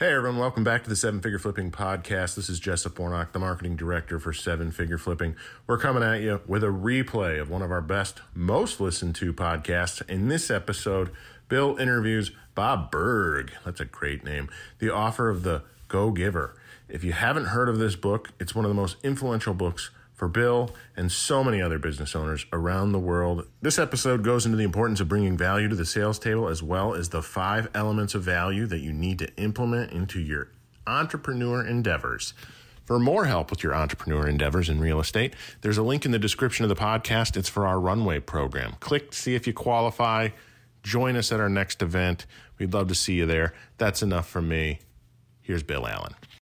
Hey everyone, welcome back to the Seven Figure Flipping Podcast. This is Jessup Warnock, the marketing director for Seven Figure Flipping. We're coming at you with a replay of one of our best, most listened to podcasts. In this episode, Bill interviews Bob Burg. That's a great name. The author of The Go Giver. If you haven't heard of this book, it's one of the most influential books for Bill and so many other business owners around the world. This episode goes into the importance of bringing value to the sales table as well as the five elements of value that you need to implement into your entrepreneur endeavors. For more help with your entrepreneur endeavors in real estate, there's a link in the description of the podcast. It's for our runway program. Click to see if you qualify. Join us at our next event. We'd love to see you there. That's enough from me. Here's Bill Allen.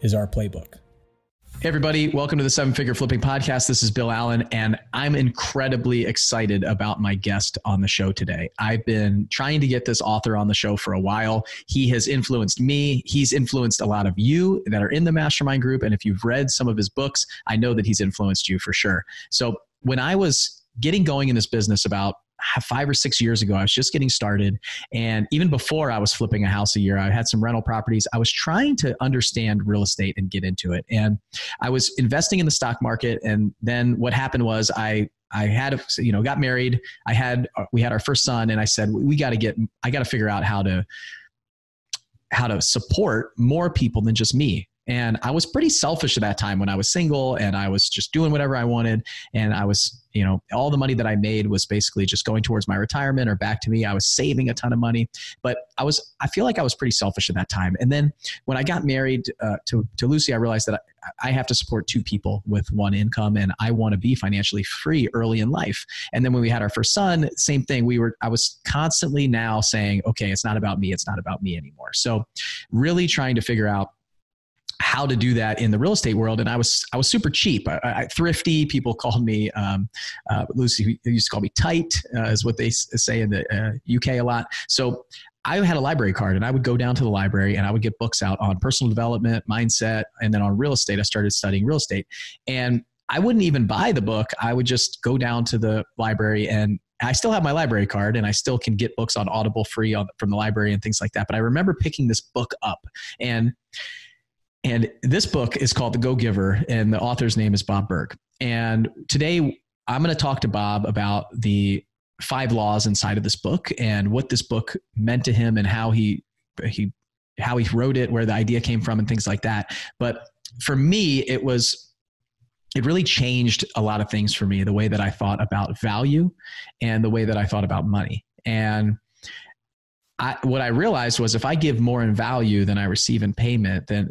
is our playbook. Hey, everybody, welcome to the Seven Figure Flipping Podcast. This is Bill Allen, and I'm incredibly excited about my guest on the show today. I've been trying to get this author on the show for a while. He has influenced me, he's influenced a lot of you that are in the mastermind group. And if you've read some of his books, I know that he's influenced you for sure. So, when I was getting going in this business about five or six years ago. I was just getting started. And even before I was flipping a house a year, I had some rental properties. I was trying to understand real estate and get into it. And I was investing in the stock market. And then what happened was I I had, you know, got married. I had, uh, we had our first son, and I said, we got to get, I got to figure out how to, how to support more people than just me. And I was pretty selfish at that time when I was single and I was just doing whatever I wanted. And I was you know all the money that i made was basically just going towards my retirement or back to me. I was saving a ton of money but i was i feel like i was pretty selfish at that time. And then when i got married uh, to, to lucy i realized that I, I have to support two people with one income and i want to be financially free early in life. And then when we had our first son same thing. We were i was constantly now saying okay it's not about me. It's not about me anymore. So really trying to figure out how to do that in the real estate world. And I was I was super cheap, I, I, thrifty. People called me um, uh, Lucy used to call me tight, uh, is what they say in the uh, UK a lot. So I had a library card, and I would go down to the library and I would get books out on personal development, mindset, and then on real estate. I started studying real estate, and I wouldn't even buy the book. I would just go down to the library and I still have my library card and I still can get books on Audible free on, from the library and things like that. But I remember picking this book up and and this book is called The Go Giver, and the author's name is Bob Burg. And today I'm going to talk to Bob about the five laws inside of this book and what this book meant to him and how he he how he wrote it, where the idea came from, and things like that. But for me, it was it really changed a lot of things for me the way that I thought about value and the way that I thought about money. And I, what I realized was if I give more in value than I receive in payment, then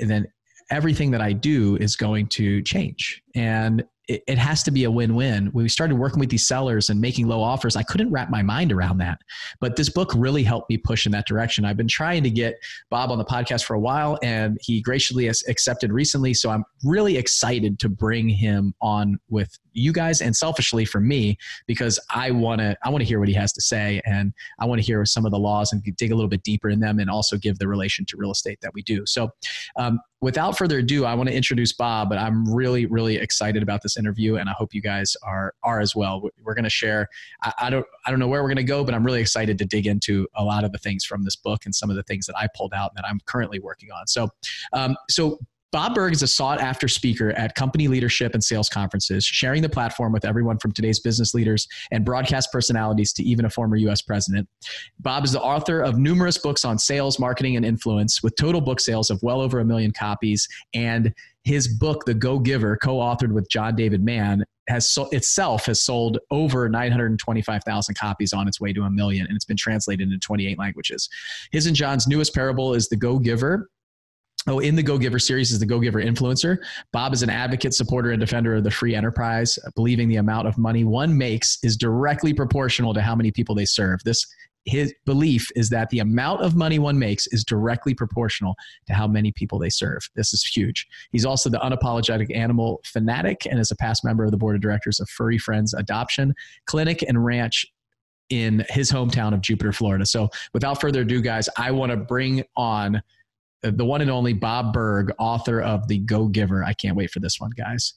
then everything that I do is going to change. And it, it has to be a win-win. When we started working with these sellers and making low offers, I couldn't wrap my mind around that. But this book really helped me push in that direction. I've been trying to get Bob on the podcast for a while, and he graciously accepted recently. So I'm really excited to bring him on with you guys and selfishly for me because I want to I want to hear what he has to say and I want to hear some of the laws and dig a little bit deeper in them and also give the relation to real estate that we do. So um, without further ado, I want to introduce Bob, but I'm really, really excited about this interview, and I hope you guys are are as well. We're going to share. I, I, don't I don't know where we're going to go, but I'm really excited to dig into a lot of the things from this book and some of the things that I pulled out that I'm currently working on. So, um, so Bob Burg is a sought after speaker at company leadership and sales conferences, sharing the platform with everyone from today's business leaders and broadcast personalities to even a former US president. Bob is the author of numerous books on sales, marketing, and influence, with total book sales of well over a million copies. And his book, The Go Giver, co authored with John David Mann, has so, itself has sold over 925,000 copies on its way to a million, and it's been translated into 28 languages. His and John's newest parable is The Go Giver, Oh, in the Go Giver series is the Go Giver influencer. Bob is an advocate, supporter, and defender of the free enterprise, believing the amount of money one makes is directly proportional to how many people they serve. This his belief is that the amount of money one makes is directly proportional to how many people they serve. This is huge. He's also the unapologetic animal fanatic and is a past member of the board of directors of Furry Friends Adoption Clinic and Ranch in his hometown of Jupiter, Florida. So, without further ado, guys, I want to bring on the one and only Bob Burg, author of The Go Giver. I can't wait for this one, guys.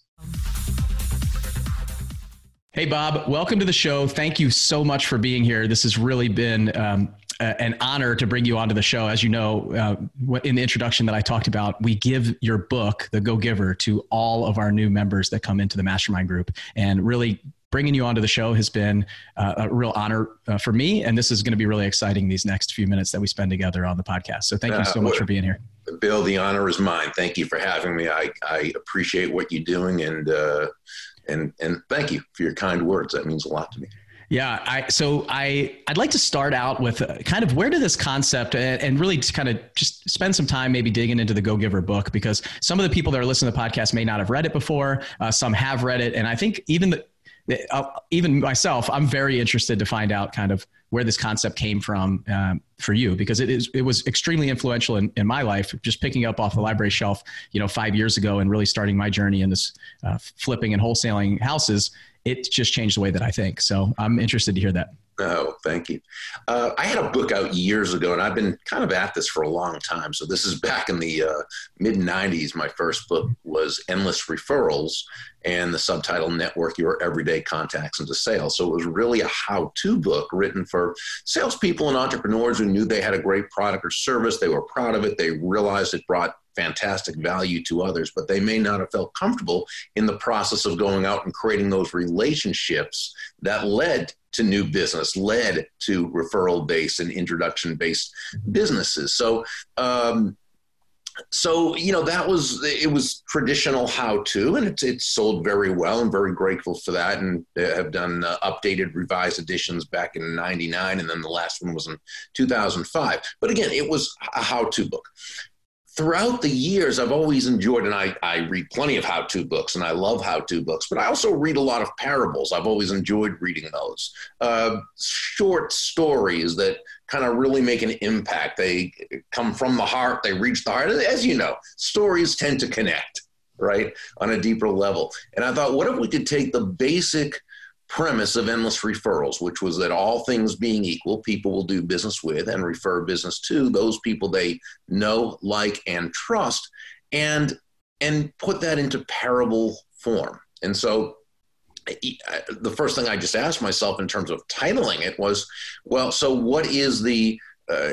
Hey, Bob, welcome to the show. Thank you so much for being here. This has really been um, an honor to bring you onto the show. As you know, uh, in the introduction that I talked about, we give your book, The Go Giver, to all of our new members that come into the mastermind group and really bringing you onto the show has been uh, a real honor uh, for me. And this is going to be really exciting these next few minutes that we spend together on the podcast. So thank you so much for being here. Bill, the honor is mine. Thank you for having me. I, I appreciate what you're doing and, uh, and, and thank you for your kind words. That means a lot to me. Yeah, I so I I'd like to start out with uh, kind of where did this concept and, and really to kind of just spend some time maybe digging into the Go Giver book because some of the people that are listening to the podcast may not have read it before, uh, some have read it, and I think even the uh, even myself, I'm very interested to find out kind of where this concept came from um, for you because it is it was extremely influential in, in my life. Just picking up off the library shelf, you know, five years ago, and really starting my journey in this uh, flipping and wholesaling houses. It just changed the way that I think. So I'm interested to hear that. Oh, thank you. Uh, I had a book out years ago, and I've been kind of at this for a long time. So this is back in the uh, mid '90s. My first book was Endless Referrals, and the subtitle Network Your Everyday Contacts into Sales. So it was really a how-to book written for salespeople and entrepreneurs who knew they had a great product or service. They were proud of it. They realized it brought fantastic value to others, but they may not have felt comfortable in the process of going out and creating those relationships that led to new business, led to referral based and introduction based businesses. So, um, so you know that was it was traditional how to and it's it's sold very well i'm very grateful for that and have done uh, updated revised editions back in 99 and then the last one was in 2005 but again it was a how to book throughout the years, I've always enjoyed, and I, I read plenty of how to books and I love how to books, but I also read a lot of parables. I've always enjoyed reading those. Uh, short stories that kind of really make an impact. They come from the heart, they reach the heart. As you know, stories tend to connect, right, on a deeper level. And I thought, what if we could take the basic premise of endless referrals, which was that all things being equal, people will do business with and refer business to those people they know, like, and trust, and and put that into parable form. And so the first thing I just asked myself in terms of titling it was, well, so what is the uh,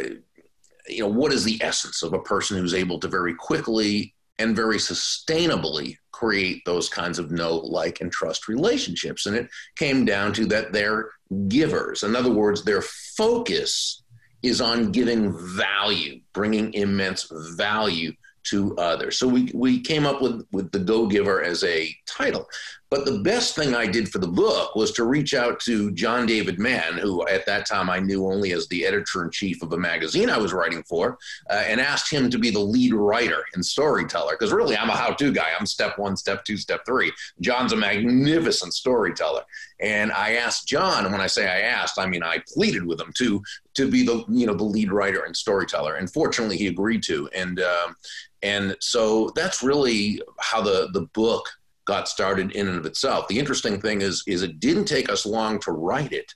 you know what is the essence of a person who's able to very quickly and very sustainably create those kinds of know, like, and trust relationships. And it came down to that they're givers. In other words, their focus is on giving value, bringing immense value to others. So we, we came up with, with the Go Giver as a title. But the best thing I did for the book was to reach out to John David Mann, who at that time I knew only as the editor in chief of a magazine I was writing for, uh, and asked him to be the lead writer and storyteller. Because really, I'm a how to guy. I'm step one, step two, step three. John's a magnificent storyteller. And I asked John, and when I say I asked, I mean I pleaded with him to to be the you know the lead writer and storyteller. And fortunately, he agreed to. And um, and so that's really how the the book got started in and of itself. The interesting thing is, is it didn't take us long to write it,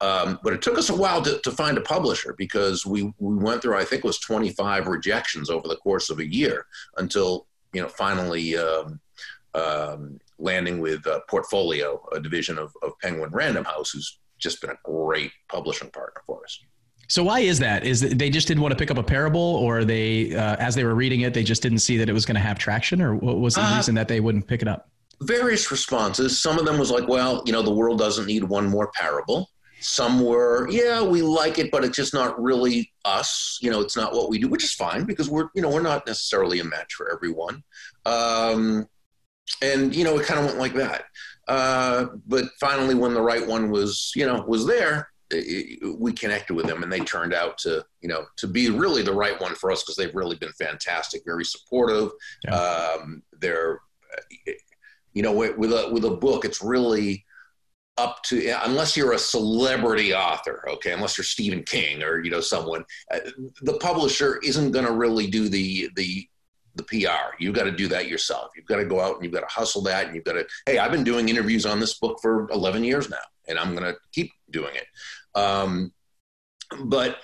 um, but it took us a while to, to find a publisher because we, we went through, I think it was 25 rejections over the course of a year until, you know, finally um, um, landing with uh, Portfolio, a division of, of Penguin Random House, who's just been a great publishing partner for us. So why is that? Is they just didn't want to pick up a parable, or they, uh, as they were reading it, they just didn't see that it was going to have traction, or what was the uh, reason that they wouldn't pick it up? various responses. Some of them was like, well, you know, the world doesn't need one more parable. Some were, yeah, we like it, but it's just not really us. You know, it's not what we do, which is fine because we're, you know, we're not necessarily a match for everyone. Um, and you know, it kind of went like that. Uh, but finally, when the right one was, you know, was there, we connected with them, and they turned out to, you know, to be really the right one for us because they've really been fantastic, very supportive. Yeah. Um, they're you know, with a, with a book, it's really up to unless you're a celebrity author okay unless you're stephen king or you know someone uh, the publisher isn't going to really do the the the PR. You've got to do that yourself. You've got to go out and you've got to hustle that. And you've got to, hey, I've been doing interviews on this book for 11 years now, and I'm going to keep doing it. Um, but,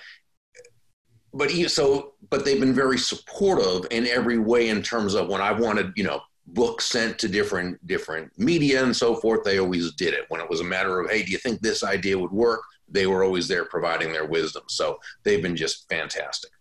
but so, but they've been very supportive in every way in terms of when I wanted, you know, books sent to different different media and so forth. They always did it. When it was a matter of, hey, do you think this idea would work? They were always there providing their wisdom. So they've been just fantastic.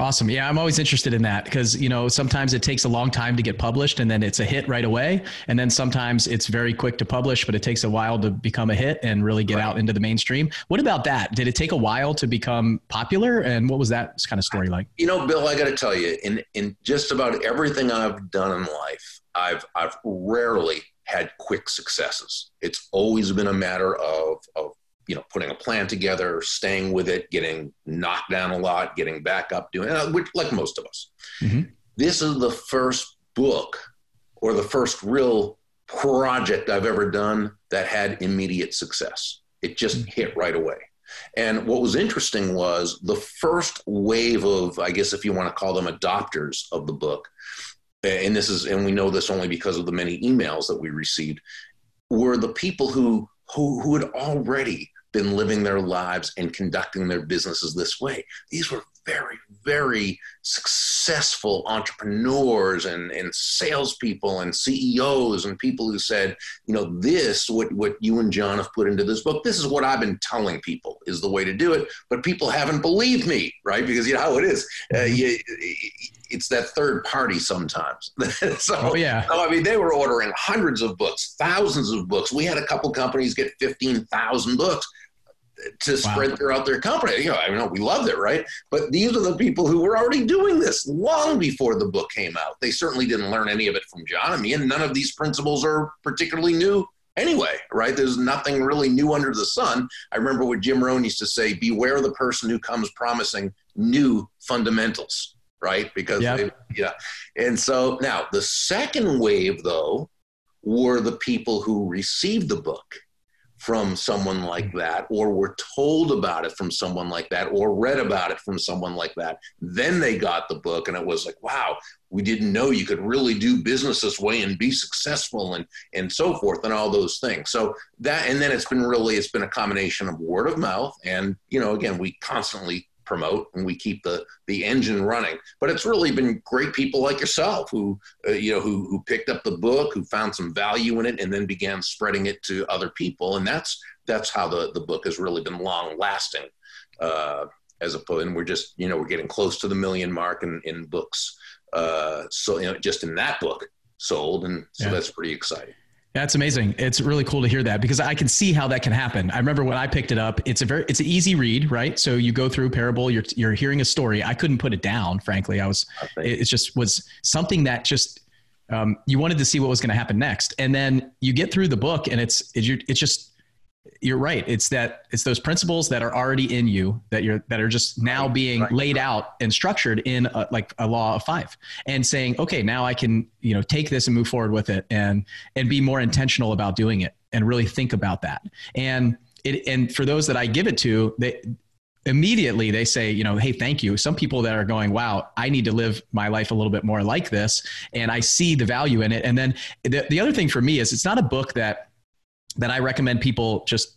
Awesome. Yeah, I'm always interested in that because, you know, sometimes it takes a long time to get published and then it's a hit right away. And then sometimes it's very quick to publish, but it takes a while to become a hit and really get right. out into the mainstream. What about that? Did it take a while to become popular? And what was that kind of story like? You know, Bill, I got to tell you, in, in just about everything I've done in life, I've, I've rarely had quick successes. It's always been a matter of, of you know, putting a plan together, staying with it, getting knocked down a lot, getting back up, doing uh, which, like most of us. Mm-hmm. This is the first book or the first real project I've ever done that had immediate success. It just mm-hmm. hit right away. And what was interesting was the first wave of, I guess, if you want to call them adopters of the book, and this is, and we know this only because of the many emails that we received, were the people who who, who had already been living their lives and conducting their businesses this way. These were very, very successful entrepreneurs and, and salespeople and CEOs and people who said, you know, this, what, what you and John have put into this book, this is what I've been telling people is the way to do it. But people haven't believed me, right? Because you know how it is. Uh, mm-hmm. you, it's that third party sometimes. so, oh, yeah. So, I mean, they were ordering hundreds of books, thousands of books. We had a couple companies get 15,000 books to spread wow. throughout their company. You know, I know we loved it, right? But these are the people who were already doing this long before the book came out. They certainly didn't learn any of it from John and me, and none of these principles are particularly new anyway, right? There's nothing really new under the sun. I remember what Jim Rohn used to say beware the person who comes promising new fundamentals, right? Because, yep. they, yeah. And so now the second wave, though, were the people who received the book from someone like mm. that, or were told about it from someone like that, or read about it from someone like that. Then they got the book, and it was like, wow, we didn't know you could really do business this way and be successful, and and so forth, and all those things. So that, and then it's been really, it's been a combination of word of mouth, and you know, again, we constantly promote and we keep the the engine running. But it's really been great people like yourself who uh, you know who who picked up the book who found some value in it and then began spreading it to other people. And that's that's how the the book has really been long lasting uh, as opposed and we're just you know we're getting close to the million mark in in books uh, so you know just in that book sold and so yeah. that's pretty exciting that's amazing. It's really cool to hear that because I can see how that can happen. I remember when I picked it up, it's a very it's an easy read, right? So you go through parable, you're you're hearing a story. I couldn't put it down, frankly. I was it just was something that just um, you wanted to see what was going to happen next. And then you get through the book and it's it's, you it's just you're right. It's that it's those principles that are already in you that you're that are just now being right. laid out and structured in a, like a law of five, and saying, okay, now I can you know take this and move forward with it, and and be more intentional about doing it, and really think about that. And it and for those that I give it to, they immediately they say, you know, hey, thank you. Some people that are going, wow, I need to live my life a little bit more like this, and I see the value in it. And then the the other thing for me is it's not a book that that I recommend people just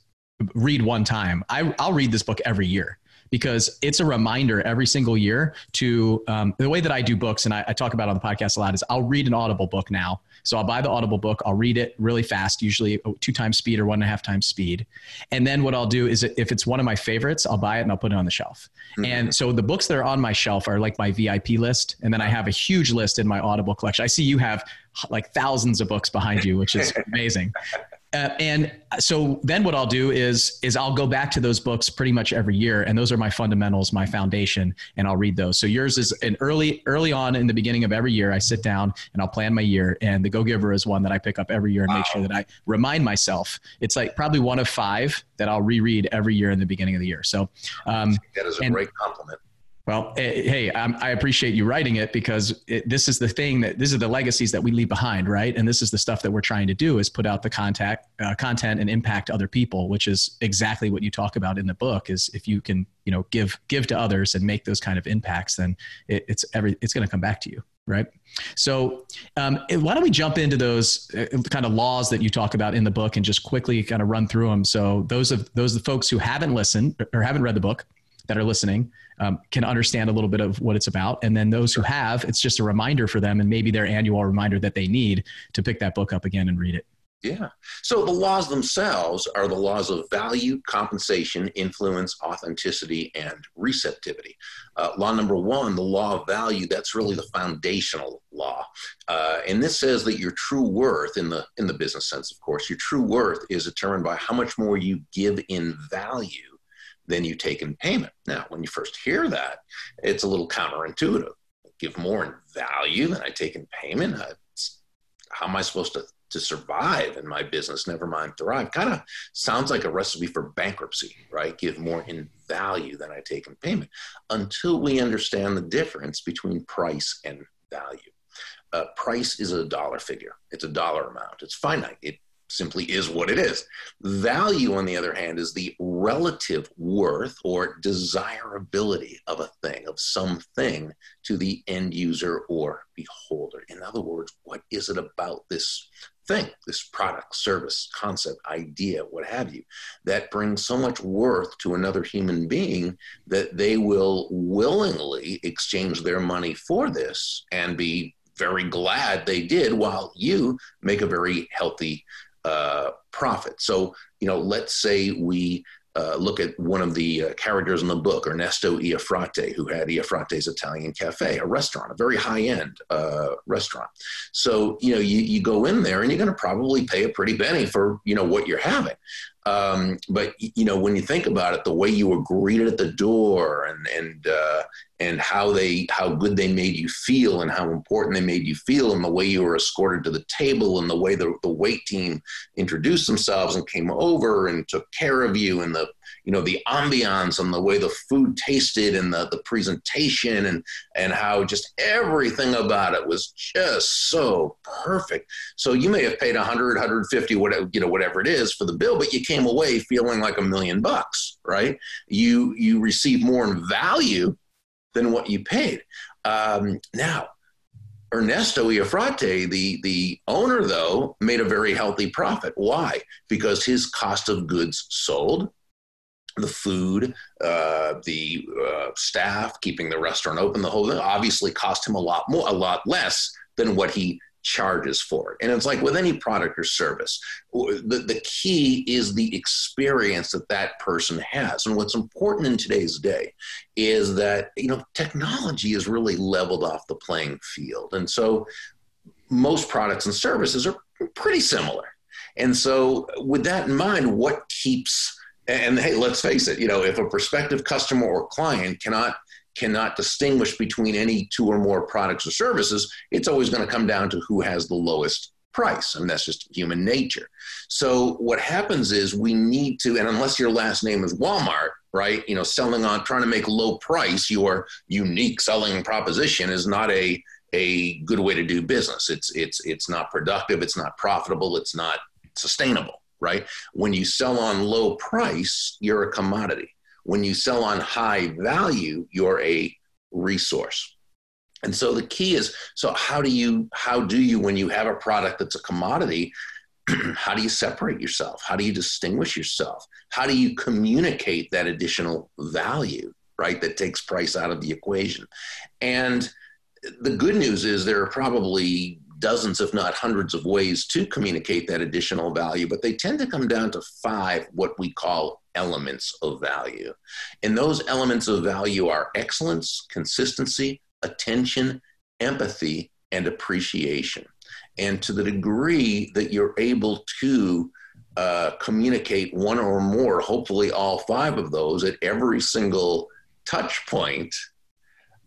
read one time. I, I'll read this book every year because it's a reminder every single year to um, the way that I do books and I, I, talk about on the podcast a lot is I'll read an audible book now. So I'll buy the audible book, I'll read it really fast, usually two times speed or one and a half times speed. And then what I'll do is if it's one of my favorites, I'll buy it and I'll put it on the shelf. Mm-hmm. And so the books that are on my shelf are like my VIP list. And then I have a huge list in my audible collection. I see you have like thousands of books behind you, which is amazing. Uh, and so then what I'll do is is I'll go back to those books pretty much every year, and those are my fundamentals, my foundation, and I'll read those. So yours is an early early on in the beginning of every year. I sit down and I'll plan my year, and the Go Giver is one that I pick up every year and wow. make sure that I remind myself. It's like probably one of five that I'll reread every year in the beginning of the year. So um, that is a and, great compliment. Well, eh, hey, I appreciate you writing it because it, this is the thing that this is the legacies that we leave behind, right? And this is the stuff that we're trying to do is put out the contact uh, content and impact other people, which is exactly what you talk about in the book. Is if you can, you know, give give to others and make those kind of impacts, then it, it's every it's going to come back to you, right? So, um, why don't we jump into those uh, kind of laws that you talk about in the book and just quickly kind of run through them? So, those of those the folks who haven't listened or haven't read the book that are listening um, can understand a little bit of what it's about. And then those who have, it's just a reminder for them and maybe their annual reminder that they need to pick that book up again and read it. Yeah. So the laws themselves are the laws of value, compensation, influence, authenticity, and receptivity. Uh, law number one, the law of value, that's really the foundational law. Uh, and this says that your true worth, in the, in the business sense, of course, your true worth is determined by how much more you give in value than you take in payment. Now, when you first hear that, it's a little counterintuitive. give more in value than I take in payment. How am I supposed to, to survive in my business, never mind thrive? Kind of sounds like a recipe for bankruptcy, right? Give more in value than I take in payment until we understand the difference between price and value. Uh, price is a dollar figure. It's a dollar amount. It's finite. It simply is what it is. Value, on the other hand, is the relative worth or desirability of a thing, of something to the end user or beholder. In other words, what is it about this thing, this product, service, concept, idea, what have you, that brings so much worth to another human being that they will willingly exchange their money for this and be very glad they did while you make a very healthy uh, profit. So, you know, let's say we uh, look at one of the uh, characters in the book, Ernesto Iafrate, who had Iafrate's Italian Cafe, a restaurant, a very high end uh, restaurant. So, you know, you, you go in there and you're going to probably pay a pretty penny for, you know, what you're having. Um, but you know, when you think about it, the way you were greeted at the door and and uh, and how they how good they made you feel and how important they made you feel and the way you were escorted to the table and the way the, the wait team introduced themselves and came over and took care of you and the you know the ambiance and the way the food tasted and the, the presentation and and how just everything about it was just so perfect so you may have paid 100 150 whatever you know whatever it is for the bill but you came away feeling like a million bucks right you you receive more in value than what you paid um, now Ernesto Iafrate, the, the owner, though, made a very healthy profit. Why? Because his cost of goods sold the food, uh, the uh, staff, keeping the restaurant open, the whole thing obviously cost him a lot more, a lot less than what he charges for it. And it's like with any product or service, the, the key is the experience that that person has. And what's important in today's day is that, you know, technology has really leveled off the playing field. And so most products and services are pretty similar. And so with that in mind, what keeps and hey, let's face it, you know, if a prospective customer or client cannot cannot distinguish between any two or more products or services, it's always going to come down to who has the lowest price. I mean, that's just human nature. So what happens is we need to, and unless your last name is Walmart, right? You know, selling on trying to make low price, your unique selling proposition is not a a good way to do business. It's it's it's not productive. It's not profitable. It's not sustainable right? When you sell on low price, you're a commodity. When you sell on high value, you're a resource. And so the key is so how do you how do you when you have a product that's a commodity how do you separate yourself? How do you distinguish yourself? How do you communicate that additional value, right? That takes price out of the equation. And the good news is there are probably dozens, if not hundreds, of ways to communicate that additional value, but they tend to come down to five what we call elements of value. And those elements of value are excellence, consistency, attention, empathy, and appreciation. And to the degree that you're able to uh, communicate one or more, hopefully all five of those at every single touch point,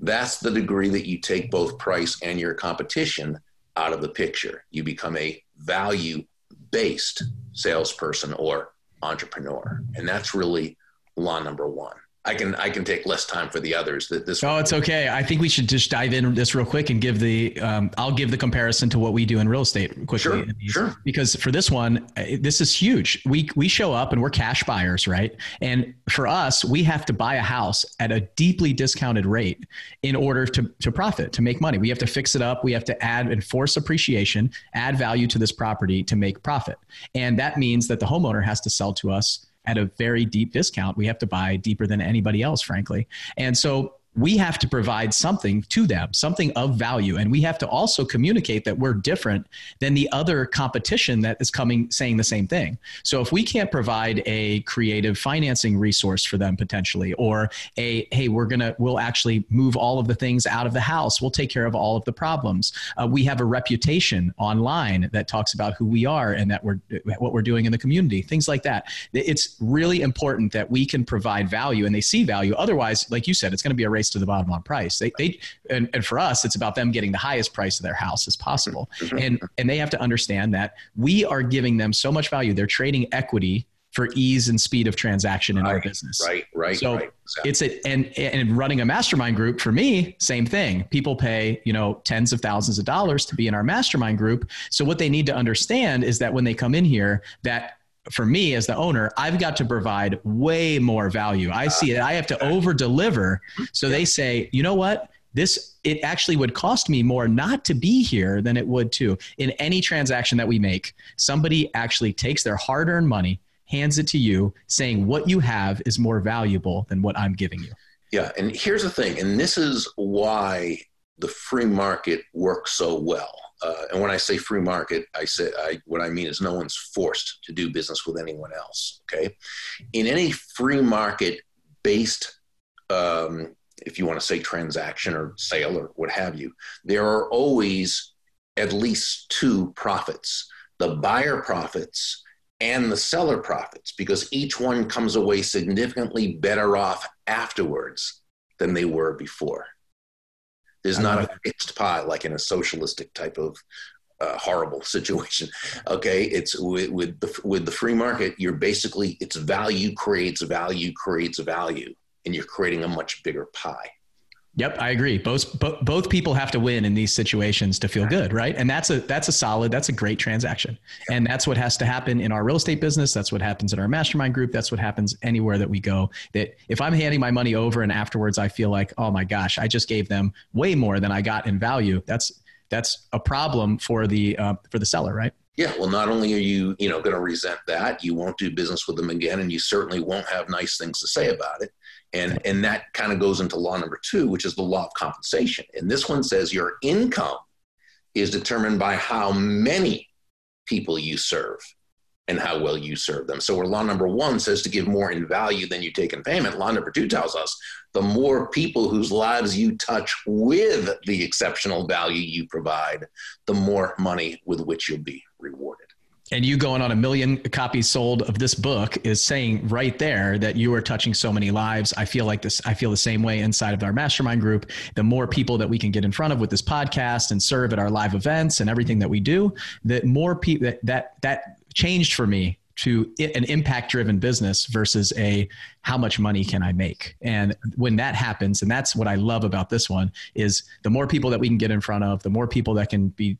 that's the degree that you take both price and your competition out of the picture. You become a value based salesperson or entrepreneur. And that's really law number one. I can I can take less time for the others. That this. Oh, it's okay. I think we should just dive in this real quick and give the. Um, I'll give the comparison to what we do in real estate quickly. Sure, sure. Because for this one, uh, this is huge. We we show up and we're cash buyers, right? And for us, we have to buy a house at a deeply discounted rate in order to to profit, to make money. We have to fix it up. We have to add and force appreciation, add value to this property to make profit, and that means that the homeowner has to sell to us at a very deep discount. We have to buy deeper than anybody else, frankly. And so we have to provide something to them, something of value. And we have to also communicate that we're different than the other competition that is coming saying the same thing. So if we can't provide a creative financing resource for them potentially, or a, hey, we're going to, we'll actually move all of the things out of the house, we'll take care of all of the problems. Uh, we have a reputation online that talks about who we are and that we're, what we're doing in the community, things like that. It's really important that we can provide value and they see value. Otherwise, like you said, it's going to be a race to the bottom on price. They, they and, and for us, it's about them getting the highest price of their house as possible. Mm-hmm. And, and they have to understand that we are giving them so much value. They're trading equity for ease and speed of transaction in right, our business. Right, right. So right, exactly. it's a and and running a mastermind group for me, same thing. People pay you know tens of thousands of dollars to be in our mastermind group. So what they need to understand is that when they come in here, that for me as the owner, I've got to provide way more value. I see it. I have to over deliver. Mm-hmm. So they say, you know what? This it actually would cost me more not to be here than it would to. In any transaction that we make, somebody actually takes their hard-earned money, hands it to you, saying what you have is more valuable than what I'm giving you. Yeah, and here's the thing, and this is why the free market works so well uh, and when I say free market, I say I, what I mean is no one's forced to do business with anyone else. Okay, in any free market based, um, if you want to say transaction or sale or what have you, there are always at least two profits: the buyer profits and the seller profits, because each one comes away significantly better off afterwards than they were before. There's not a fixed pie like in a socialistic type of uh, horrible situation. Okay, it's with, with the with the free market. You're basically it's value creates value creates value, and you're creating a much bigger pie. Yep, I agree. Both both people have to win in these situations to feel good, right? And that's a that's a solid, that's a great transaction. And that's what has to happen in our real estate business, that's what happens in our mastermind group, that's what happens anywhere that we go. That if I'm handing my money over and afterwards I feel like, "Oh my gosh, I just gave them way more than I got in value." That's that's a problem for the uh, for the seller, right? Yeah, well, not only are you, you know, going to resent that, you won't do business with them again, and you certainly won't have nice things to say about it. And, and that kind of goes into law number two, which is the law of compensation. And this one says your income is determined by how many people you serve and how well you serve them. So, where law number one says to give more in value than you take in payment, law number two tells us the more people whose lives you touch with the exceptional value you provide, the more money with which you'll be rewarded and you going on a million copies sold of this book is saying right there that you are touching so many lives. I feel like this i feel the same way inside of our mastermind group. The more people that we can get in front of with this podcast and serve at our live events and everything that we do the more people that, that that changed for me to an impact driven business versus a how much money can i make? And when that happens and that's what i love about this one is the more people that we can get in front of the more people that can be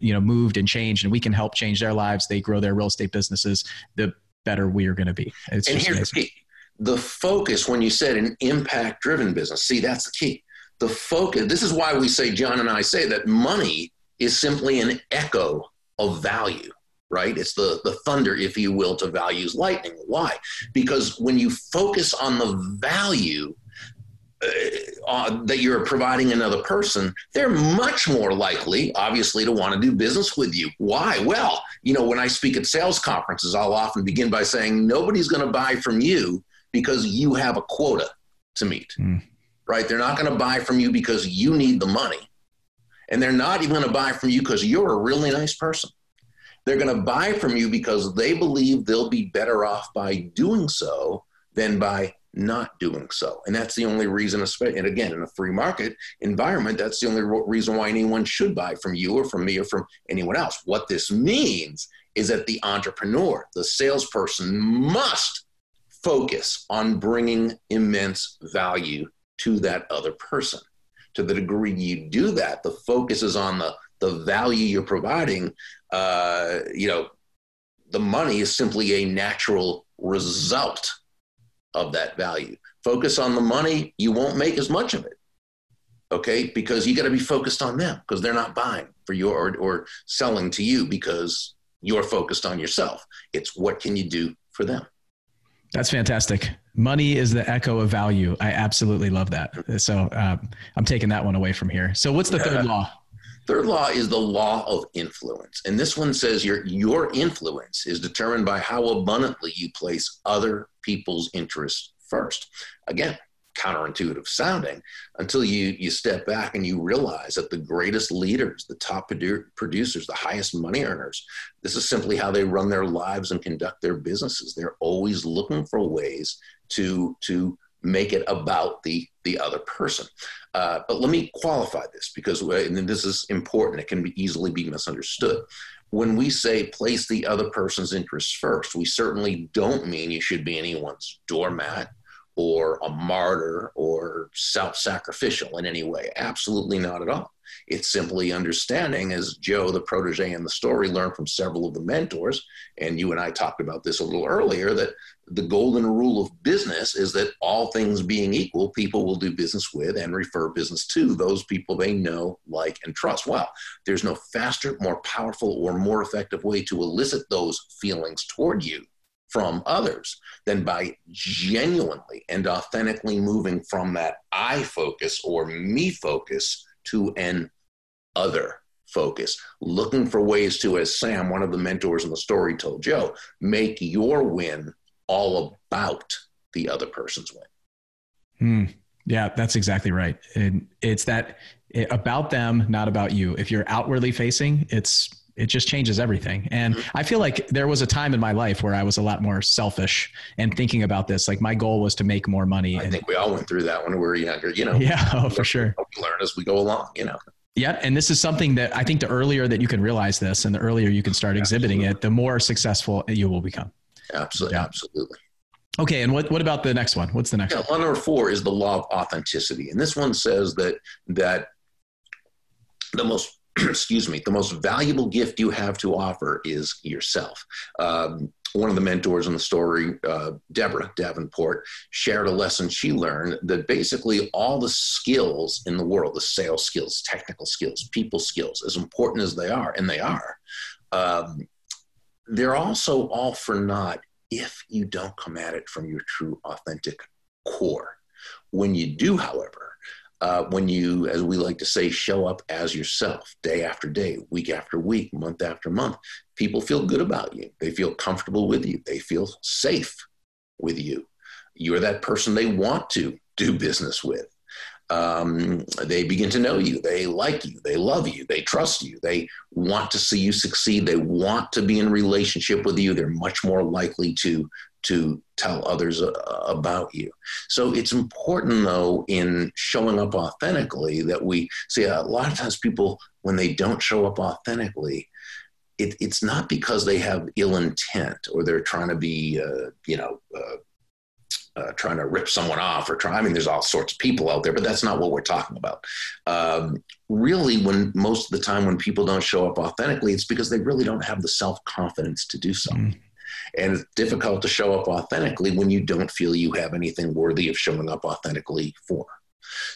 you know moved and changed and we can help change their lives. They grow their real estate businesses the better we are going to be. It's and here's the key. The focus when you said an impact driven business see that's the key. The focus this is why we say john and i say that money is simply an echo of value right? It's the the thunder if you will to values lightning. Why? Because when you focus on the value uh, that you're providing another person, they're much more likely, obviously, to want to do business with you. Why? Well, you know, when I speak at sales conferences, I'll often begin by saying, nobody's going to buy from you because you have a quota to meet, mm. right? They're not going to buy from you because you need the money. And they're not even going to buy from you because you're a really nice person. They're going to buy from you because they believe they'll be better off by doing so than by not doing so. And that's the only reason, and again, in a free market environment, that's the only reason why anyone should buy from you or from me or from anyone else. What this means is that the entrepreneur, the salesperson, must focus on bringing immense value to that other person. To the degree you do that, the focus is on the, the value you're providing. Uh, you know, the money is simply a natural result of that value. Focus on the money, you won't make as much of it. Okay, because you got to be focused on them because they're not buying for you or, or selling to you because you're focused on yourself. It's what can you do for them. That's fantastic. Money is the echo of value. I absolutely love that. So uh, I'm taking that one away from here. So what's the third law? Third law is the law of influence. And this one says your, your influence is determined by how abundantly you place other people's interests first. Again, counterintuitive sounding until you you step back and you realize that the greatest leaders the top produ- producers the highest money earners this is simply how they run their lives and conduct their businesses they're always looking for ways to to make it about the the other person uh, but let me qualify this because uh, and this is important it can be easily be misunderstood when we say place the other person's interests first, we certainly don't mean you should be anyone's doormat or a martyr or self sacrificial in any way. Absolutely not at all. It's simply understanding, as Joe, the protege in the story, learned from several of the mentors, and you and I talked about this a little earlier, that the golden rule of business is that all things being equal, people will do business with and refer business to those people they know, like, and trust. Well, there's no faster, more powerful, or more effective way to elicit those feelings toward you from others than by genuinely and authentically moving from that I focus or me focus to an other focus, looking for ways to, as Sam, one of the mentors in the story, told Joe, make your win all about the other person's win. Hmm. Yeah, that's exactly right. And it's that it, about them, not about you. If you're outwardly facing, it's it just changes everything. And mm-hmm. I feel like there was a time in my life where I was a lot more selfish and thinking about this. Like my goal was to make more money. I and, think we all went through that when we were younger, you know. Yeah, oh, for sure. We learn as we go along, you know. Yeah, and this is something that I think the earlier that you can realize this and the earlier you can start exhibiting absolutely. it, the more successful you will become. Absolutely, yeah. absolutely. Okay, and what, what about the next one? What's the next yeah, one? Law number four is the law of authenticity, and this one says that that the most excuse me, the most valuable gift you have to offer is yourself. Um, one of the mentors in the story, uh, Deborah Davenport, shared a lesson she learned that basically all the skills in the world, the sales skills, technical skills, people skills, as important as they are, and they are, um, they're also all for naught if you don't come at it from your true, authentic core. When you do, however, uh, when you, as we like to say, show up as yourself day after day, week after week, month after month, people feel good about you. They feel comfortable with you. They feel safe with you. You're that person they want to do business with. Um, they begin to know you. They like you. They love you. They trust you. They want to see you succeed. They want to be in relationship with you. They're much more likely to to tell others uh, about you. So it's important, though, in showing up authentically that we see a lot of times people, when they don't show up authentically, it, it's not because they have ill intent or they're trying to be, uh, you know, uh, uh, trying to rip someone off or try. I mean, there's all sorts of people out there, but that's not what we're talking about. Um, really, when most of the time when people don't show up authentically, it's because they really don't have the self confidence to do so. Mm. And it's difficult to show up authentically when you don't feel you have anything worthy of showing up authentically for.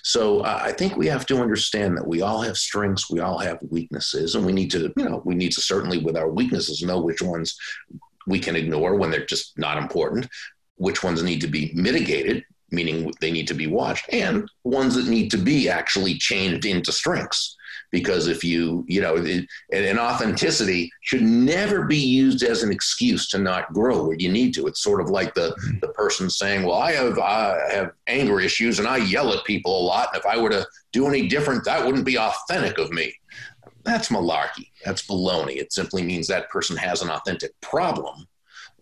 So uh, I think we have to understand that we all have strengths, we all have weaknesses, and we need to, you know, we need to certainly with our weaknesses know which ones we can ignore when they're just not important, which ones need to be mitigated, meaning they need to be watched, and ones that need to be actually changed into strengths because if you you know it, and authenticity should never be used as an excuse to not grow where you need to. It's sort of like the mm-hmm. the person saying well i have i have anger issues and i yell at people a lot. And if i were to do any different that wouldn't be authentic of me. That's malarkey. That's baloney. It simply means that person has an authentic problem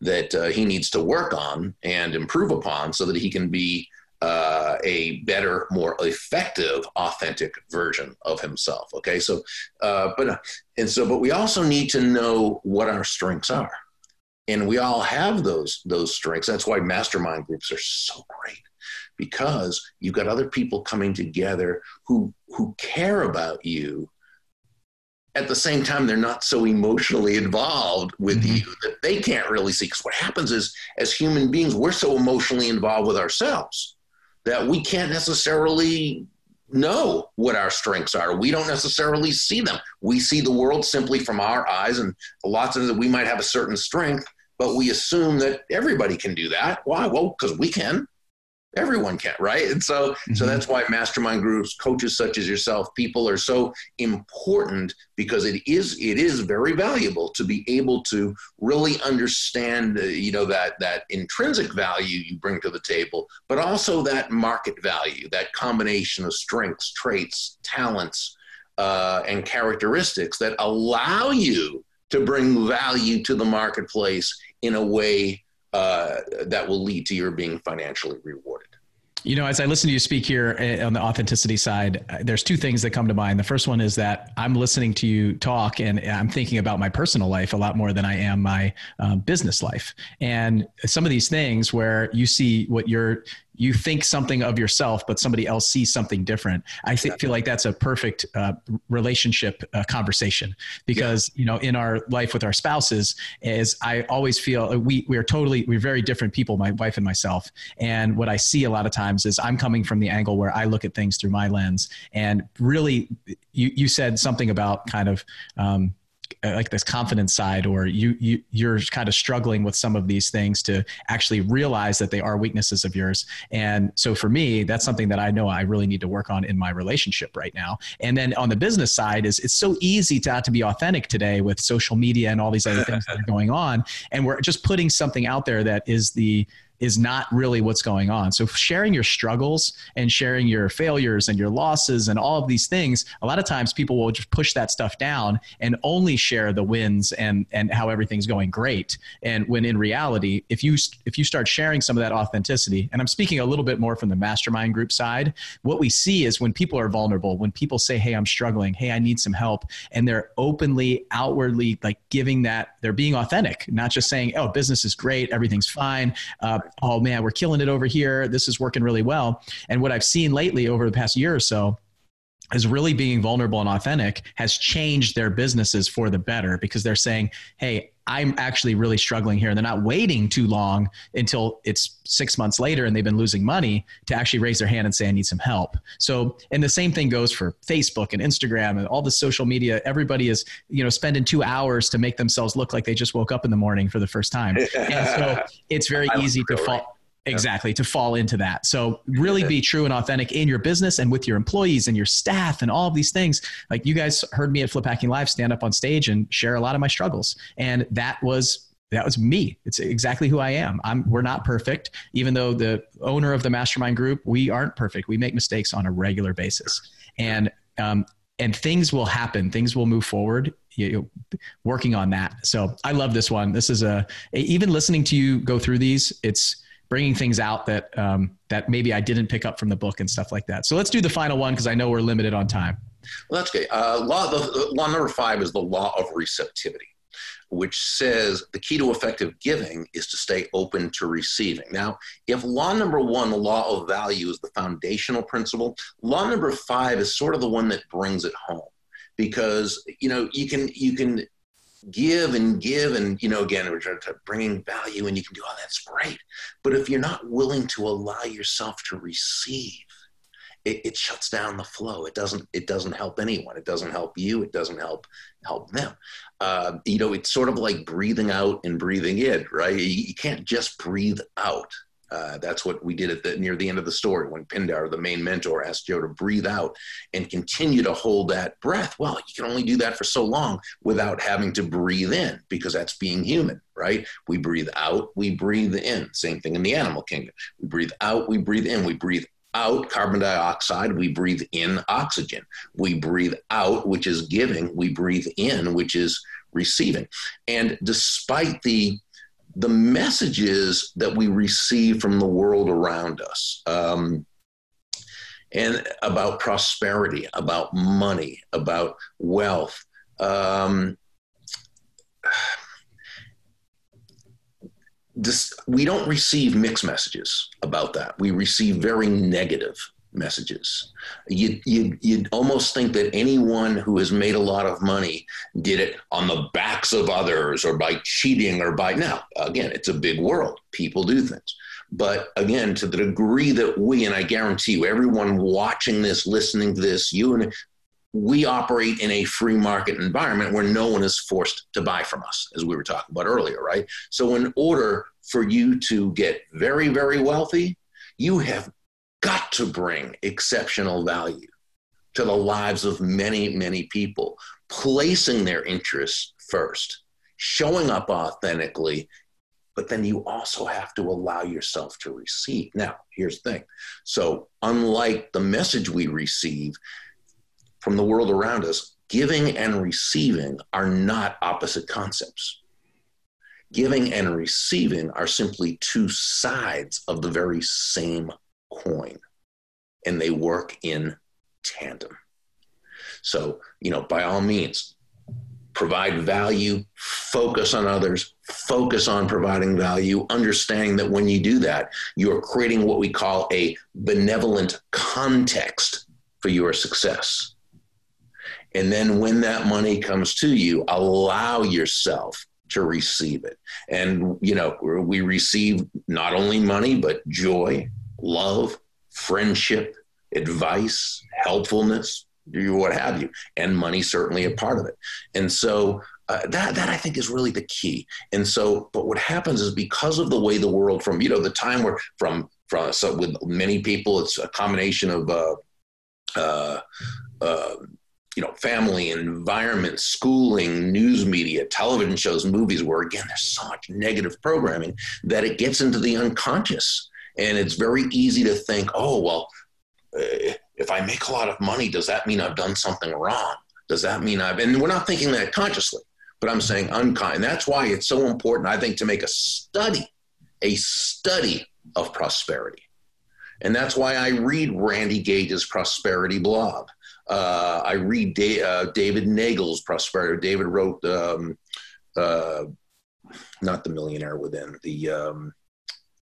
that uh, he needs to work on and improve upon so that he can be uh, a better, more effective, authentic version of himself. Okay, so, uh, but and so, but we also need to know what our strengths are. and we all have those those strengths that's why mastermind groups are so great because you've got other people coming together who who care about you at the same time they're not so emotionally involved with mm-hmm. you that they can't really see because what happens is as human beings we're so emotionally involved with ourselves that we can't necessarily know what our strengths are. We don't necessarily see them. We see the world simply from our eyes and lots of that we might have a certain strength but we assume that everybody can do that. Why? Well because we can everyone can right and so mm-hmm. so that's why mastermind groups coaches such as yourself people are so important because it is it is very valuable to be able to really understand uh, you know that that intrinsic value you bring to the table but also that market value that combination of strengths traits talents uh, and characteristics that allow you to bring value to the marketplace in a way uh, that will lead to your being financially rewarded. You know, as I listen to you speak here eh, on the authenticity side, uh, there's two things that come to mind. The first one is that I'm listening to you talk and I'm thinking about my personal life a lot more than I am my um, business life. And some of these things where you see what you're you think something of yourself, but somebody else sees something different. I th- feel like that's a perfect uh, relationship uh, conversation because yeah. you know in our life with our spouses, is I always feel uh, we we are totally we're very different people, my wife and myself. And what I see a lot of times is I'm coming from the angle where I look at things through my lens, and really, you you said something about kind of. Um, Uh, like this confidence side or you, you you're kind of struggling with some of these things to actually realize that they are weaknesses of yours. And so for me that's something that i know i really need to work on in my relationship right now. And then on the business side is it's so easy to have to be authentic today with social media and all these other things that are going on. And we're just putting something out there that is the is not really what's going on. So sharing your struggles and sharing your failures and your losses and all of these things, a lot of times people will just push that stuff down and only share the wins and and how everything's going great. And when in reality, if you if you start sharing some of that authenticity, and I'm speaking a little bit more from the mastermind group side, what we see is when people are vulnerable, when people say, "Hey, I'm struggling. Hey, I need some help," and they're openly, outwardly like giving that, they're being authentic, not just saying, "Oh, business is great, everything's fine." Uh, oh man, we're killing it over here. This is working really well. And what I've seen lately over the past year or so is really being vulnerable and authentic has changed their businesses for the better because they're saying, hey, I'm actually really struggling here. And they're not waiting too long until it's six months later and they've been losing money to actually raise their hand and say, I need some help. So, and the same thing goes for Facebook and Instagram and all the social media. Everybody is, you know, spending two hours to make themselves look like they just woke up in the morning for the first time. And so it's very easy to fall Exactly, to fall into that. So, really be true and authentic in your business and with your employees and your staff and all of these things. Like you guys heard me at Flip Hacking Live stand up on stage and share a lot of my struggles. And that was that was me. It's exactly who I am. I'm, we're not perfect. Even though the owner of the mastermind group, we aren't perfect. We make mistakes on a regular basis. And, um, and things will happen. Things will move forward. You working on that. So I love this one. This is a, even listening to you go through these, it's, bringing things out that um, that maybe I didn't pick up from the book and stuff like that. So let's do the final one because I know we're limited on time. Well, that's good. Uh, law, the, law number five is the law of receptivity, which says the key to effective giving is to stay open to receiving. Now, if law number one, the law of value, is the foundational principle, law number five is sort of the one that brings it home because you know you can you can give and give and you know again we're trying to bringing value and you can do all oh, that's great. But if you're not willing to allow yourself to receive it, it, shuts down the flow. It doesn't it doesn't help anyone. It doesn't help you. It doesn't help help them. Uh, you know it's sort of like breathing out and breathing in right? You, you can't just breathe out uh, that's what we did at the near the end of the story when Pindar, the main mentor, asked Joe to breathe out and continue to hold that breath. Well, you can only do that for so long without having to breathe in because that's being human, right? We breathe out, we breathe in. Same thing in the animal kingdom. We breathe out, we breathe in. We breathe out carbon dioxide, we breathe in oxygen. We breathe out, which is giving, we breathe in, which is receiving. And despite the the messages that we receive from the world around us um, and about prosperity, about money, about wealth. Um, this, we don't receive mixed messages about that. We receive very negative messages. You, you, you'd almost think that anyone who has made a lot of money did it on the backs of others or by cheating or by, now, again, it's a big world. People do things. But again, to the degree that we, and I guarantee you, everyone watching this, listening to this, you and we operate in a free market environment where no one is forced to buy from us, as we were talking about earlier, right? So, in order for you to get very, very wealthy, you have got to bring exceptional value to the lives of many, many people, placing their interests first, showing up authentically, but then you also have to allow yourself to receive. Now, here's the thing. So, unlike the message we receive from the world around us, giving and receiving are not opposite concepts. Giving and receiving are simply two sides of the very same coin, and they work in tandem. So, you know, by all means, provide value, focus on others, focus on providing value, understanding that when you do that, you're creating what we call a benevolent context for your success. And then when that money comes to you, allow yourself to receive it. And, you know, we receive not only money, but joy, love, friendship, advice, helpfulness, what have you. And money certainly a part of it. And so uh, that that I think is really the key. And so, but what happens is because of the way the world from you know the time where from from so with many people it's a combination of uh, uh, uh, you know family environment schooling news media television shows movies where again there's so much negative programming that it gets into the unconscious and it's very easy to think oh well uh, if i make a lot of money does that mean i've done something wrong? Does that mean i've and we're not thinking that consciously but i'm saying unkind. That's why it's so important i think to make a study a study of prosperity. And that's why i read randy gage's prosperity blog. Uh, I read da- uh, David Neagle's Prosperity. David wrote, um, uh, not The Millionaire Within, the um,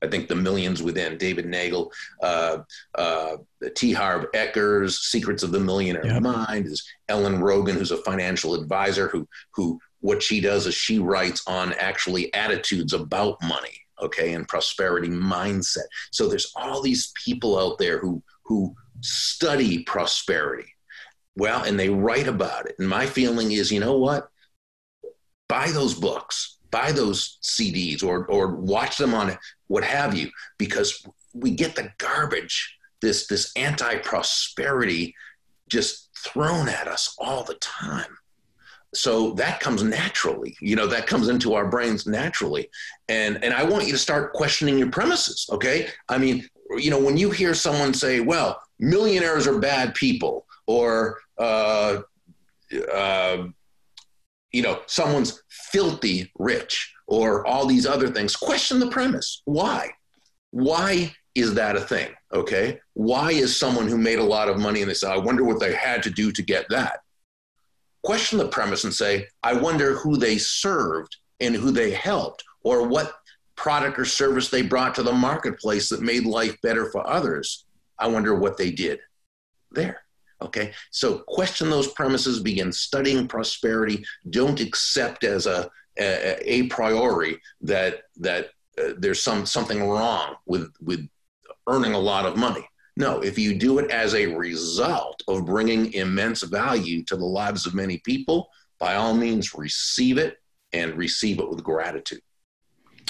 I think The Millions Within. David Neagle, uh, uh, T. Harv Eker's Secrets of the Millionaire yep. Mind is Ellen Rogin, who's a financial advisor who who what she does is she writes on actually attitudes about money okay and prosperity mindset so there's all these people out there who who study prosperity well, and they write about it. And my feeling is, you know what? Buy those books, buy those CDs, or or watch them on what have you, because we get the garbage, this this anti-prosperity, just thrown at us all the time. So that comes naturally, you know, that comes into our brains naturally. And and I want you to start questioning your premises. Okay. I mean, you know, when you hear someone say, well, millionaires are bad people, or uh, uh, you know, someone's filthy rich or all these other things. Question the premise. Why? Why is that a thing? Okay. Why is someone who made a lot of money and they say, I wonder what they had to do to get that? Question the premise and say, I wonder who they served and who they helped or what product or service they brought to the marketplace that made life better for others. I wonder what they did there. Okay, so question those premises, begin studying prosperity. Don't accept as a, a, a priori that that uh, there's some something wrong with with earning a lot of money. No, if you do it as a result of bringing immense value to the lives of many people, by all means receive it and receive it with gratitude.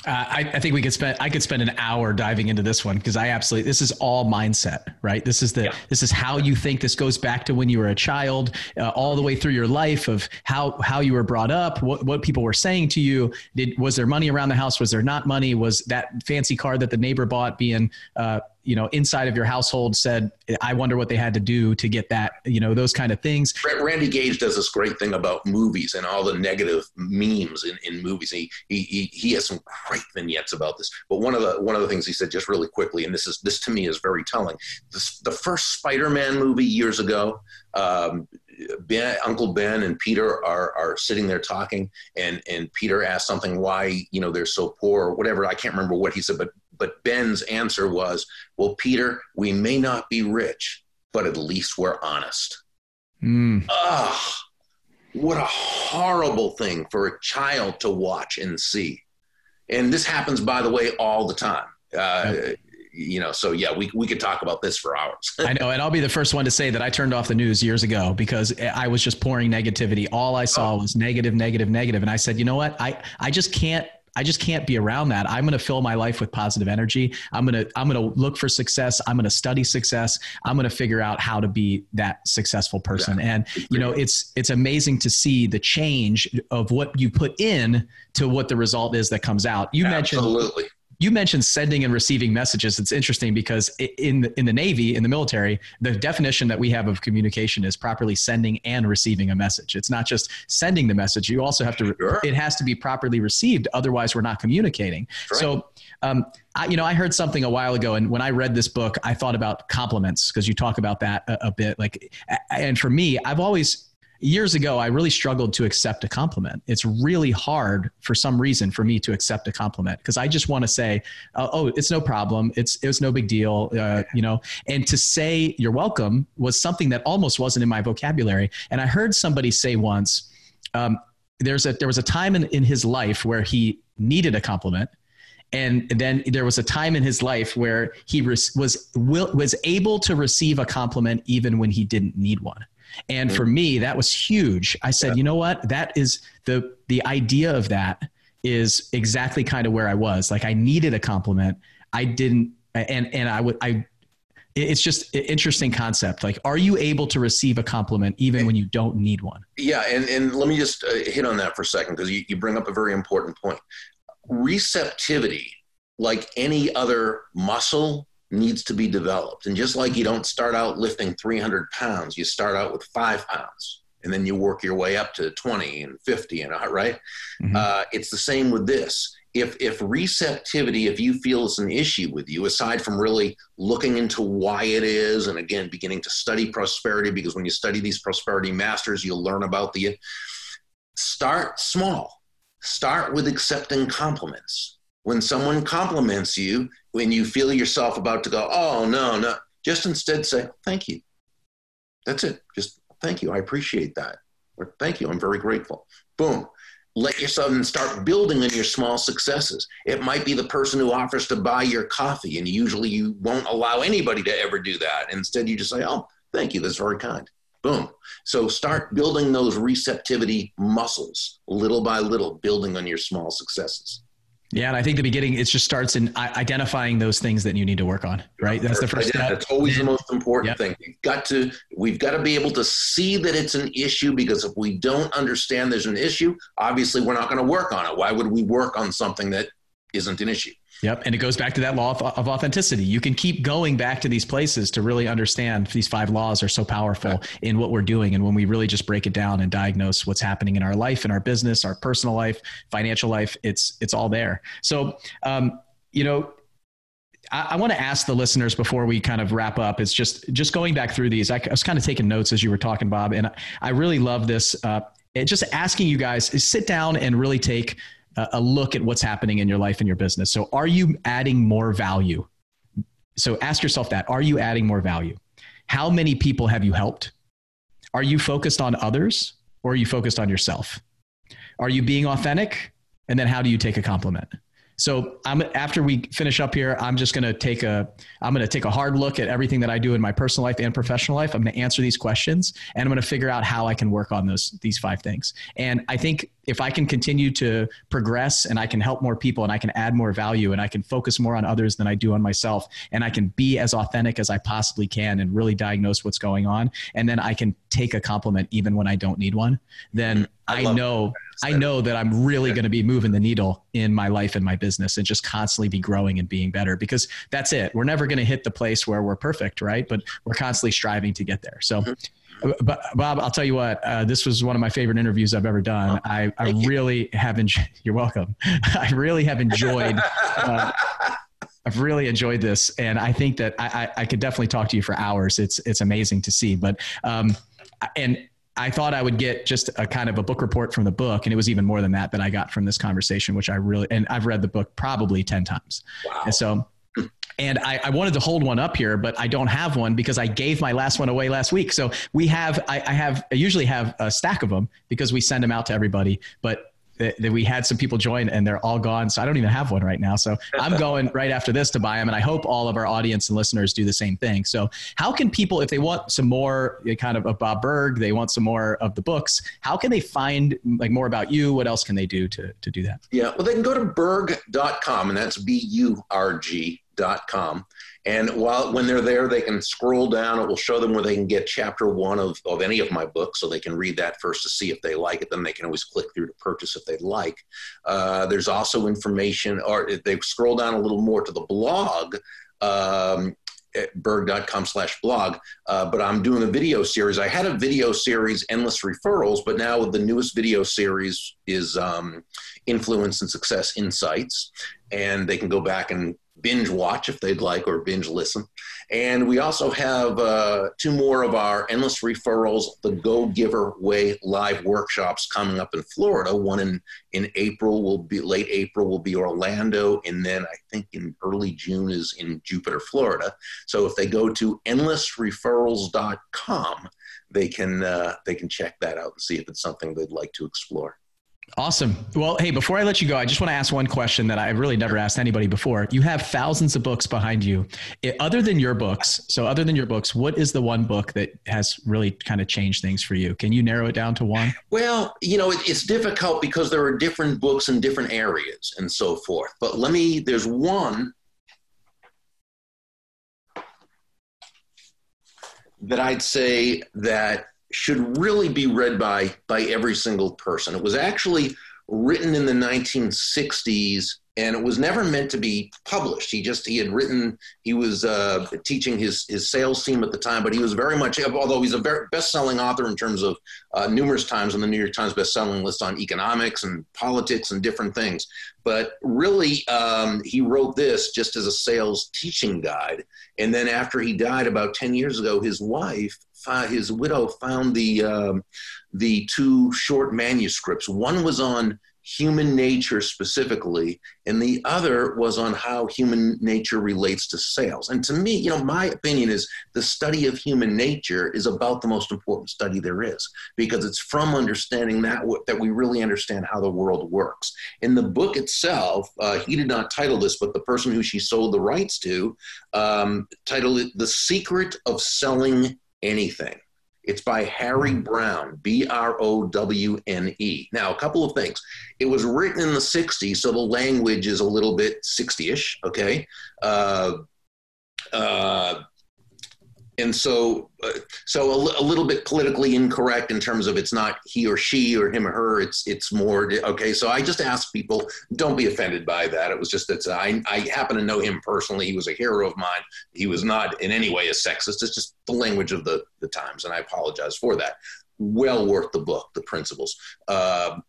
Uh, I, I, think we could spend. I could spend an hour diving into this one because I absolutely. This is all mindset, right? This is the. Yeah. This is how you think. This goes back to when you were a child, uh, all the way through your life of how how you were brought up, what what people were saying to you. Did was there money around the house? Was there not money? Was that fancy car that the neighbor bought being uh, you know inside of your household said i wonder what they had to do to get that you know those kind of things. Randy gage does this great thing about movies and all the negative memes in, in movies. He, he he has some great vignettes about this. But one of the one of the things he said just really quickly and this is this to me is very telling this, the first spider-man movie years ago um, Ben, Uncle Ben and Peter are are sitting there talking, and and Peter asks something why you know they're so poor or whatever. I can't remember what he said, but but Ben's answer was, "Well, Peter, we may not be rich, but at least we're honest." Mm. Ah, what a horrible thing for a child to watch and see. And this happens, by the way, all the time. Uh, you know, so yeah, we, we could talk about this for hours. I know. And I'll be the first one to say that I turned off the news years ago because I was just pouring negativity. All I saw oh. was negative, negative, negative. And I said, you know what? I, I just can't I just can't be around that. I'm going to fill my life with positive energy. I'm going to I'm going to look for success. I'm going to study success. I'm going to figure out how to be that successful person. Yeah. And you know, it's it's amazing to see the change of what you put in to what the result is that comes out. You Absolutely. mentioned you mentioned sending and receiving messages. It's interesting because in in the Navy, in the military, the definition that we have of communication is properly sending and receiving a message. It's not just sending the message. You also have to. Sure. It has to be properly received. Otherwise, we're not communicating. Right. So. Um, I, you know, I heard something a while ago, and when I read this book, I thought about compliments because you talk about that a, a bit. Like, and for me, I've always years ago, I really struggled to accept a compliment. It's really hard for some reason for me to accept a compliment because I just want to say, oh, oh, it's no problem. It's, it was no big deal. Uh, you know, and to say you're welcome was something that almost wasn't in my vocabulary. And I heard somebody say once, um, there's a, there was a time in, in his life where he needed a compliment and then there was a time in his life where he was was able to receive a compliment even when he didn't need one and for me, that was huge. I said, yeah. you know what? That is the the idea of that is exactly kind of where I was. Like I needed a compliment. I didn't and and I would I it's just an interesting concept. Like, are you able to receive a compliment even when you don't need one? Yeah, and, and let me just uh, hit on that for a second because you, you bring up a very important point. Receptivity, like any other muscle, needs to be developed. And just like you don't start out lifting 300 pounds, you start out with five pounds and then you work your way up to 20 and 50 and all right? mm-hmm. uh, it's the same with this if if receptivity if you feel it's an issue with you aside from really looking into why it is and again beginning to study prosperity because when you study these prosperity masters you'll learn about the start small start with accepting compliments when someone compliments you, when you feel yourself about to go, oh, no, no, just instead say, thank you. That's it. Just thank you. I appreciate that. Or thank you. I'm very grateful. Boom. Let yourself and start building on your small successes. It might be the person who offers to buy your coffee, and usually you won't allow anybody to ever do that. Instead, you just say, oh, thank you. That's very kind. Boom. So start building those receptivity muscles little by little, building on your small successes. Yeah, and I think the beginning it just starts in identifying those things that you need to work on. Right, that's the first step. That's always the most important yep. thing. We've got to we've got to be able to see that it's an issue because if we don't understand there's an issue, obviously we're not going to work on it. Why would we work on something that isn't an issue? Yep. And it goes back to that law of, of, authenticity. You can keep going back to these places to really understand these five laws are so powerful in what we're doing. And when we really just break it down and diagnose what's happening in our life, in our business, our personal life, financial life, it's, it's all there. So, um, you know, I, I want to ask the listeners before we kind of wrap up. It's just, just going back through these, I, I was kind of taking notes as you were talking, Bob, and I, I really love this, uh, just asking you guys sit down and really take a look at what's happening in your life and your business. So, are you adding more value? So, ask yourself that Are you adding more value? How many people have you helped? Are you focused on others or are you focused on yourself? Are you being authentic? And then, how do you take a compliment? So I'm after we finish up here, I'm just going to take a I'm going to take a hard look at everything that I do in my personal life and professional life. I'm going to answer these questions and I'm going to figure out how I can work on those these five things. And I think if I can continue to progress and I can help more people and I can add more value and I can focus more on others than I do on myself and I can be as authentic as I possibly can and really diagnose what's going on and then I can take a compliment even when I don't need one, then I, I know I know that I'm really going to be moving the needle in my life and my business and just constantly be growing and being better because that's it. We're never going to hit the place where we're perfect, right? But we're constantly striving to get there. So, mm-hmm. But Bob, I'll tell you what, uh, this was one of my favorite interviews I've ever done. Oh, I, I really you. have enjoyed, you're welcome. I really have enjoyed, uh, I've really enjoyed this. And I think that I, I, I, could definitely talk to you for hours. It's, it's amazing to see, but, um, and I thought I would get just a kind of a book report from the book, and it was even more than that that I got from this conversation, which I really and I've read the book probably ten times. Wow. And so and I, I, wanted to hold one up here, but I don't have one because I gave my last one away last week. So we have, I, I have, I usually have a stack of them because we send them out to everybody. But that, we had some people join and they're all gone. So I don't even have one right now. So I'm going right after this to buy them. And I hope all of our audience and listeners do the same thing. So how can people, if they want some more uh, kind of of Bob Burg, they want some more of the books, how can they find like more about you? What else can they do to, to do that? Yeah, well, they can go to burg.com and that's B-U-R-G com. And while when they're there, they can scroll down. It will show them where they can get chapter one of, of any of my books, so they can read that first to see if they like it. Then they can always click through to purchase if they'd like. Uh, there's also information, or if they scroll down a little more to the blog. Um, at burg.com slash blog. Uh, but I'm doing a video series. I had a video series, Endless Referrals, but now the newest video series is um, Influence and Success Insights. And they can go back and binge watch if they'd like or binge listen. And we also have uh, two more of our endless referrals, the Go Giver Way live workshops coming up in Florida. One in, in April will be late April will be Orlando, and then I think in early June is in Jupiter, Florida. So if they go to endlessreferrals.com, they can uh, they can check that out and see if it's something they'd like to explore. Awesome. Well, hey, before I let you go, I just want to ask one question that I've really never asked anybody before. You have thousands of books behind you. It, other than your books, so other than your books, what is the one book that has really kind of changed things for you? Can you narrow it down to one? Well, you know, it, it's difficult because there are different books in different areas and so forth. But let me, there's one that I'd say that should really be read by by every single person. It was actually written in the 1960s and it was never meant to be published. He just he had written. He was uh, teaching his his sales team at the time, but he was very much although he's a very best-selling author in terms of uh, numerous times on the New York Times best-selling list on economics and politics and different things. But really, um, he wrote this just as a sales teaching guide. And then after he died about ten years ago, his wife, his widow, found the um, the two short manuscripts. One was on human nature specifically, and the other was on how human nature relates to sales. And to me, you know, my opinion is the study of human nature is about the most important study there is because it's from understanding that that we really understand how the world works. In the book itself, uh, he did not title this, but the person who she sold the rights to um, titled it "The Secret of Selling Anything." It's by Harry Browne, B R O W N E. Now, a couple of things. It was written in the 60s, so the language is a little bit 60 ish, okay? Uh, uh, and so uh, so a, a, little bit politically incorrect in terms of it's not he or she or him or her it's it's more okay so i just ask people don't be offended by that. It was just that i i happen to know him personally. He was a hero of mine. He was not in any way a sexist. It's just the language of the the times and i apologize for that. Well worth the book the principles. Uh,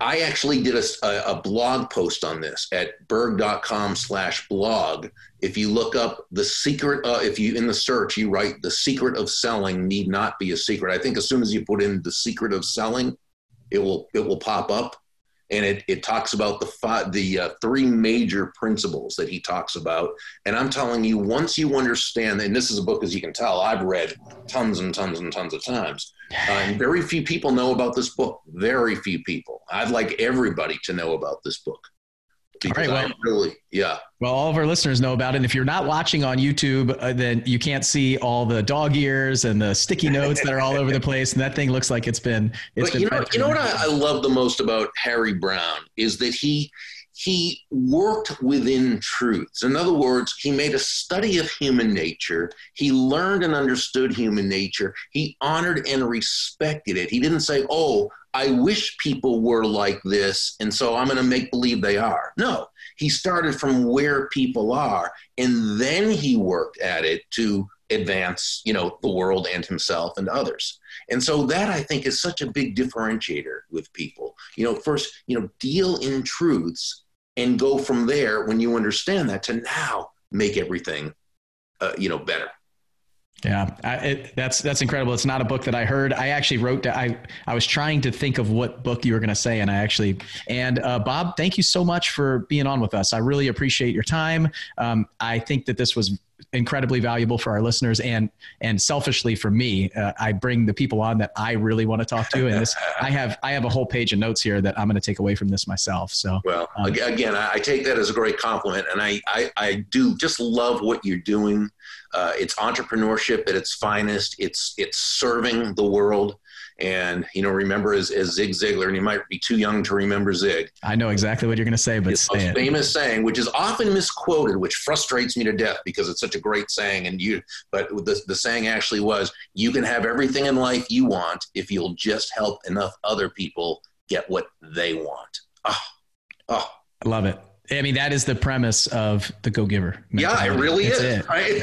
I actually did a, a, blog post on this at burg.com slash blog. If you look up the secret, uh, if you in the search, you write the secret of selling need not be a secret. I think as soon as you put in the secret of selling, it will, it will pop up and it, it talks about the five, the uh, three major principles that he talks about. And I'm telling you, once you understand, and this is a book, as you can tell, I've read tons and tons and tons of times. Uh, and very few people know about this book. Very few people. I'd like everybody to know about this book. All right. Well, really, yeah. Well, all of our listeners know about it. And if you're not watching on YouTube, uh, then you can't see all the dog ears and the sticky notes that are all over the place. And that thing looks like it's been. It's but been you know, you know what I, I love the most about Harry Browne is that he he worked within truths. In other words, he made a study of human nature. He learned and understood human nature. He honored and respected it. He didn't say, "Oh, I wish people were like this, and so I'm going to make believe they are. No, he started from where people are, and then he worked at it to advance, you know, the world and himself and others. And so that I think is such a big differentiator with people. You know, first, you know, deal in truths and go from there when you understand that to now make everything, uh, you know, better. Yeah, I, it, that's that's incredible. It's not a book that I heard. I actually wrote. I I was trying to think of what book you were going to say, and I actually. And uh, Bob, thank you so much for being on with us. I really appreciate your time. Um, I think that this was incredibly valuable for our listeners and and selfishly for me uh, i bring the people on that i really want to talk to. And this i have i have a whole page of notes here that i'm going to take away from this myself so well um, again i take that as a great compliment and i i, I do just love what you're doing. Uh, it's entrepreneurship at its finest. It's it's serving the world and you know, remember as, as Zig Ziglar, and you might be too young to remember Zig. I know exactly what you're going to say, but His say famous saying, which is often misquoted, which frustrates me to death because it's such a great saying. And you, but the the saying actually was, "You can have everything in life you want if you'll just help enough other people get what they want." Oh, oh. I love it. I mean, that is the premise of the Go Giver. Yeah, it really that's is. It. Right?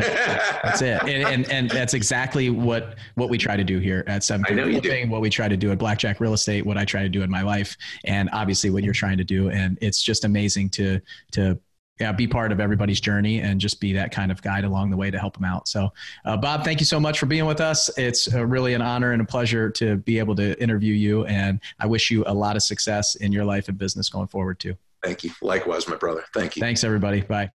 that's, it. And, and, and that's exactly what what we try to do here at Seven. I know you do. What we try to do at Blackjack Real Estate, what I try to do in my life, and obviously what you're trying to do. And it's just amazing to to yeah, be part of everybody's journey and just be that kind of guide along the way to help them out. So, uh, Bob, thank you so much for being with us. It's uh, really an honor and a pleasure to be able to interview you. And I wish you a lot of success in your life and business going forward, too. Thank you. Likewise, my brother. Thank you. Thanks, everybody. Bye.